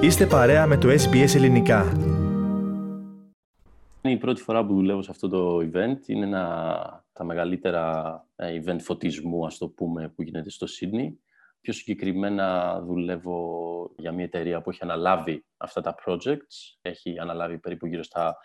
Είστε παρέα με το SBS Ελληνικά. Είναι η πρώτη φορά που δουλεύω σε αυτό το event. Είναι ένα τα μεγαλύτερα ε, event φωτισμού, ας το πούμε, που γίνεται στο Σίδνη. Πιο συγκεκριμένα δουλεύω για μια εταιρεία που έχει αναλάβει αυτά τα projects. Έχει αναλάβει περίπου γύρω στα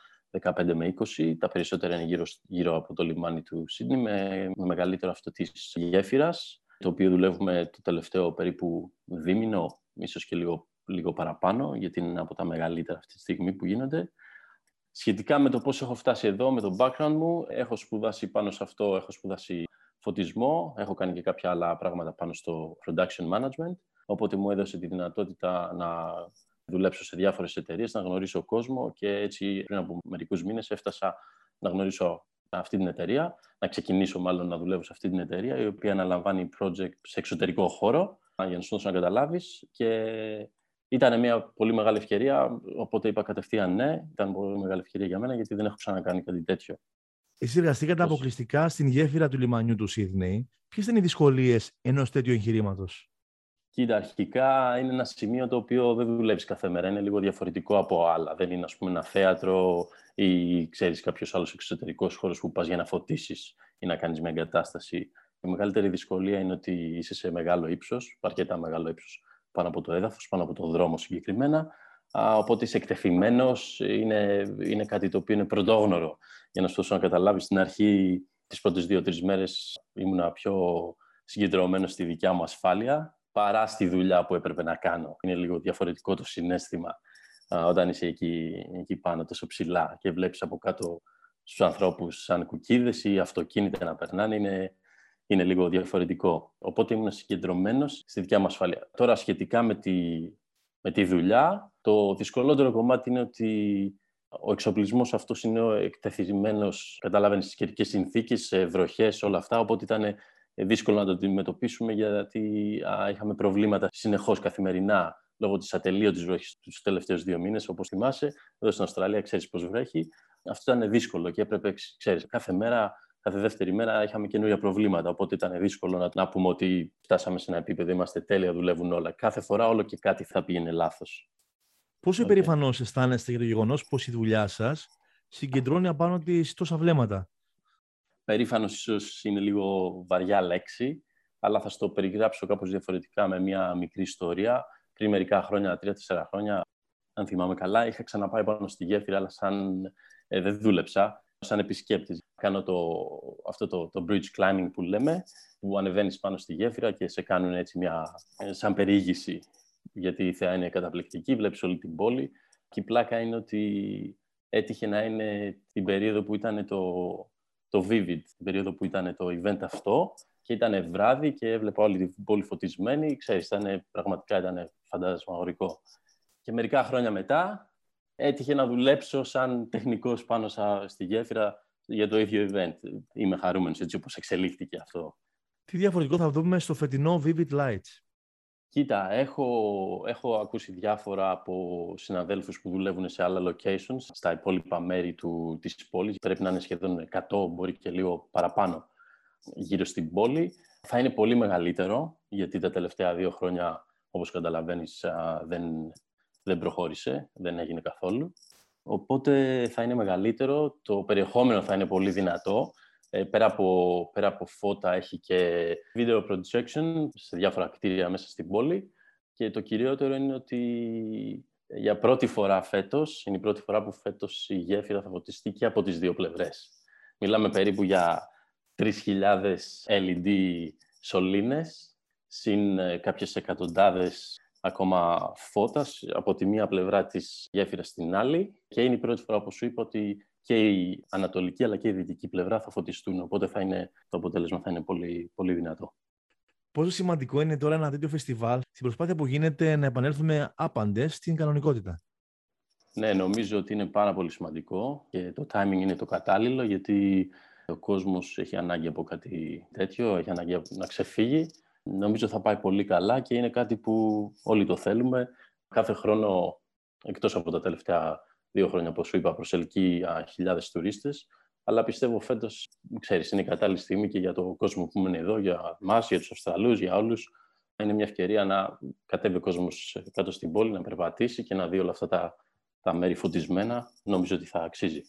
15 με 20. Τα περισσότερα είναι γύρω, γύρω από το λιμάνι του Σίδνη, με, με μεγαλύτερο αυτό της γέφυρας, το οποίο δουλεύουμε το τελευταίο περίπου δίμηνο, ίσως και λίγο, λίγο παραπάνω, γιατί είναι από τα μεγαλύτερα αυτή τη στιγμή που γίνονται. Σχετικά με το πώς έχω φτάσει εδώ, με το background μου, έχω σπουδάσει πάνω σε αυτό, έχω σπουδάσει φωτισμό, έχω κάνει και κάποια άλλα πράγματα πάνω στο production management, οπότε μου έδωσε τη δυνατότητα να δουλέψω σε διάφορες εταιρείες, να γνωρίσω κόσμο και έτσι πριν από μερικούς μήνες έφτασα να γνωρίσω αυτή την εταιρεία, να ξεκινήσω μάλλον να δουλεύω σε αυτή την εταιρεία, η οποία αναλαμβάνει project σε εξωτερικό χώρο, για να σου δώσω να καταλάβεις, και ήταν μια πολύ μεγάλη ευκαιρία, οπότε είπα κατευθείαν ναι. Ήταν πολύ μεγάλη ευκαιρία για μένα, γιατί δεν έχω ξανακάνει κάτι τέτοιο. Εσύ εργαστήκατε αποκλειστικά στην γέφυρα του λιμανιού του Σίδνεϊ. Ποιες είναι οι δυσκολίες ενός τέτοιου εγχειρήματος, Κοίτα, αρχικά είναι ένα σημείο το οποίο δεν δουλεύεις κάθε μέρα. Είναι λίγο διαφορετικό από άλλα. Δεν είναι, ας πούμε, ένα θέατρο ή ξέρεις κάποιος άλλος εξωτερικός χώρος που πας για να φωτίσεις ή να κάνεις μια εγκατάσταση. Η μεγαλύτερη δυσκολία είναι ότι είσαι σε μεγάλο ύψος, αρκετά μεγάλο ύψος πάνω από το έδαφος, πάνω από το δρόμο συγκεκριμένα. Οπότε είσαι εκτεθειμένος, είναι, είναι κάτι το οποίο είναι πρωτόγνωρο. Για να σου δώσω να καταλάβεις, στην αρχή, τις πρώτες δύο-τρεις μέρες, ήμουνα πιο συγκεντρωμένος στη δικιά μου ασφάλεια, παρά στη δουλειά που έπρεπε να κάνω. Είναι λίγο διαφορετικό το συνέστημα όταν είσαι εκεί, εκεί πάνω τόσο ψηλά και βλέπεις από κάτω στους ανθρώπους σαν κουκίδες ή αυτοκίνητα να περνάνε. Είναι, είναι λίγο διαφορετικό. Οπότε ήμουν συγκεντρωμένος στη δικιά μου ασφάλεια. Τώρα, σχετικά με τη, με τη δουλειά, το δυσκολότερο κομμάτι είναι ότι ο εξοπλισμός αυτός είναι εκτεθειμένο, καταλάβαινες στι καιρικές συνθήκες, σε βροχές, όλα αυτά. Οπότε ήταν δύσκολο να το αντιμετωπίσουμε γιατί α, είχαμε προβλήματα συνεχώς καθημερινά λόγω της ατελείωτης βροχής τους τελευταίους δύο μήνες. Όπως θυμάσαι, εδώ στην Αυστραλία ξέρεις πώς βρέχει. Αυτό ήταν δύσκολο και έπρεπε, ξέρεις, κάθε μέρα κάθε δεύτερη μέρα είχαμε καινούργια προβλήματα. Οπότε ήταν δύσκολο να, να πούμε ότι φτάσαμε σε ένα επίπεδο, είμαστε τέλεια, δουλεύουν όλα. Κάθε φορά όλο και κάτι θα πήγαινε λάθος. Πόσο okay. υπερήφανο αισθάνεστε για το γεγονός πως η δουλειά σας συγκεντρώνει απάνω τη τόσα βλέμματα; Περήφανος ίσως είναι λίγο βαριά λέξη, αλλά θα στο περιγράψω κάπως διαφορετικά με μια μικρή ιστορία. Πριν μερικά χρόνια, τρία-τέσσερα χρόνια, αν θυμάμαι καλά, είχα ξαναπάει πάνω στη γέφυρα, αλλά σαν ε, δεν δούλεψα σαν επισκέπτης. Κάνω το, αυτό το, το bridge climbing που λέμε, που ανεβαίνεις πάνω στη γέφυρα και σε κάνουν έτσι μια σαν περιήγηση, γιατί η θέα είναι καταπληκτική, βλέπεις όλη την πόλη. Και η πλάκα είναι ότι έτυχε να είναι την περίοδο που ήταν το, το Vivid, την περίοδο που ήταν το event αυτό και ήταν βράδυ και έβλεπα όλη την πόλη φωτισμένη. Ξέρεις, ήταν, πραγματικά ήταν φαντασμαγορικό. Και μερικά χρόνια μετά έτυχε να δουλέψω σαν τεχνικός πάνω στη γέφυρα για το ίδιο event. Είμαι χαρούμενος έτσι όπως εξελίχθηκε αυτό. Τι διαφορετικό θα δούμε στο φετινό Vivid Lights; Κοίτα, έχω, έχω ακούσει διάφορα από συναδέλφους που δουλεύουν σε άλλα locations, στα υπόλοιπα μέρη του, της πόλης. Πρέπει να είναι σχεδόν 100, μπορεί και λίγο παραπάνω, γύρω στην πόλη. Θα είναι πολύ μεγαλύτερο, γιατί τα τελευταία δύο χρόνια, όπως καταλαβαίνεις, δεν δεν προχώρησε, δεν έγινε καθόλου. Οπότε θα είναι μεγαλύτερο, το περιεχόμενο θα είναι πολύ δυνατό. Ε, πέρα, από, πέρα από φώτα έχει και video projection σε διάφορα κτίρια μέσα στην πόλη. Και το κυριότερο είναι ότι για πρώτη φορά φέτος, είναι η πρώτη φορά που φέτος η γέφυρα θα φωτιστεί και από τις δύο πλευρές. Μιλάμε περίπου για 3.000 LED σωλήνες, συν ε, κάποιες εκατοντάδες ακόμα φώτας από τη μία πλευρά της γέφυρας στην άλλη και είναι η πρώτη φορά, που σου είπα, ότι και η ανατολική αλλά και η δυτική πλευρά θα φωτιστούν, οπότε θα είναι, το αποτέλεσμα θα είναι πολύ, πολύ δυνατό. Πόσο σημαντικό είναι τώρα ένα τέτοιο φεστιβάλ στην προσπάθεια που γίνεται να επανέλθουμε άπαντες στην κανονικότητα; Ναι, νομίζω ότι είναι πάρα πολύ σημαντικό και το timing είναι το κατάλληλο γιατί ο κόσμος έχει ανάγκη από κάτι τέτοιο, έχει ανάγκη να ξεφύγει νομίζω θα πάει πολύ καλά και είναι κάτι που όλοι το θέλουμε. Κάθε χρόνο, εκτός από τα τελευταία δύο χρόνια, όπως σου είπα, προσελκύει χιλιάδες τουρίστες. Αλλά πιστεύω φέτος, ξέρεις, είναι η κατάλληλη στιγμή και για τον κόσμο που μένει εδώ, για εμάς, για τους Αυστραλούς, για όλους. Είναι μια ευκαιρία να κατέβει ο κόσμος κάτω στην πόλη, να περπατήσει και να δει όλα αυτά τα, τα μέρη φωτισμένα. Νομίζω ότι θα αξίζει.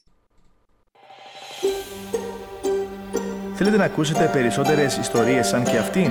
Θέλετε να ακούσετε περισσότερες ιστορίες σαν και αυτήν;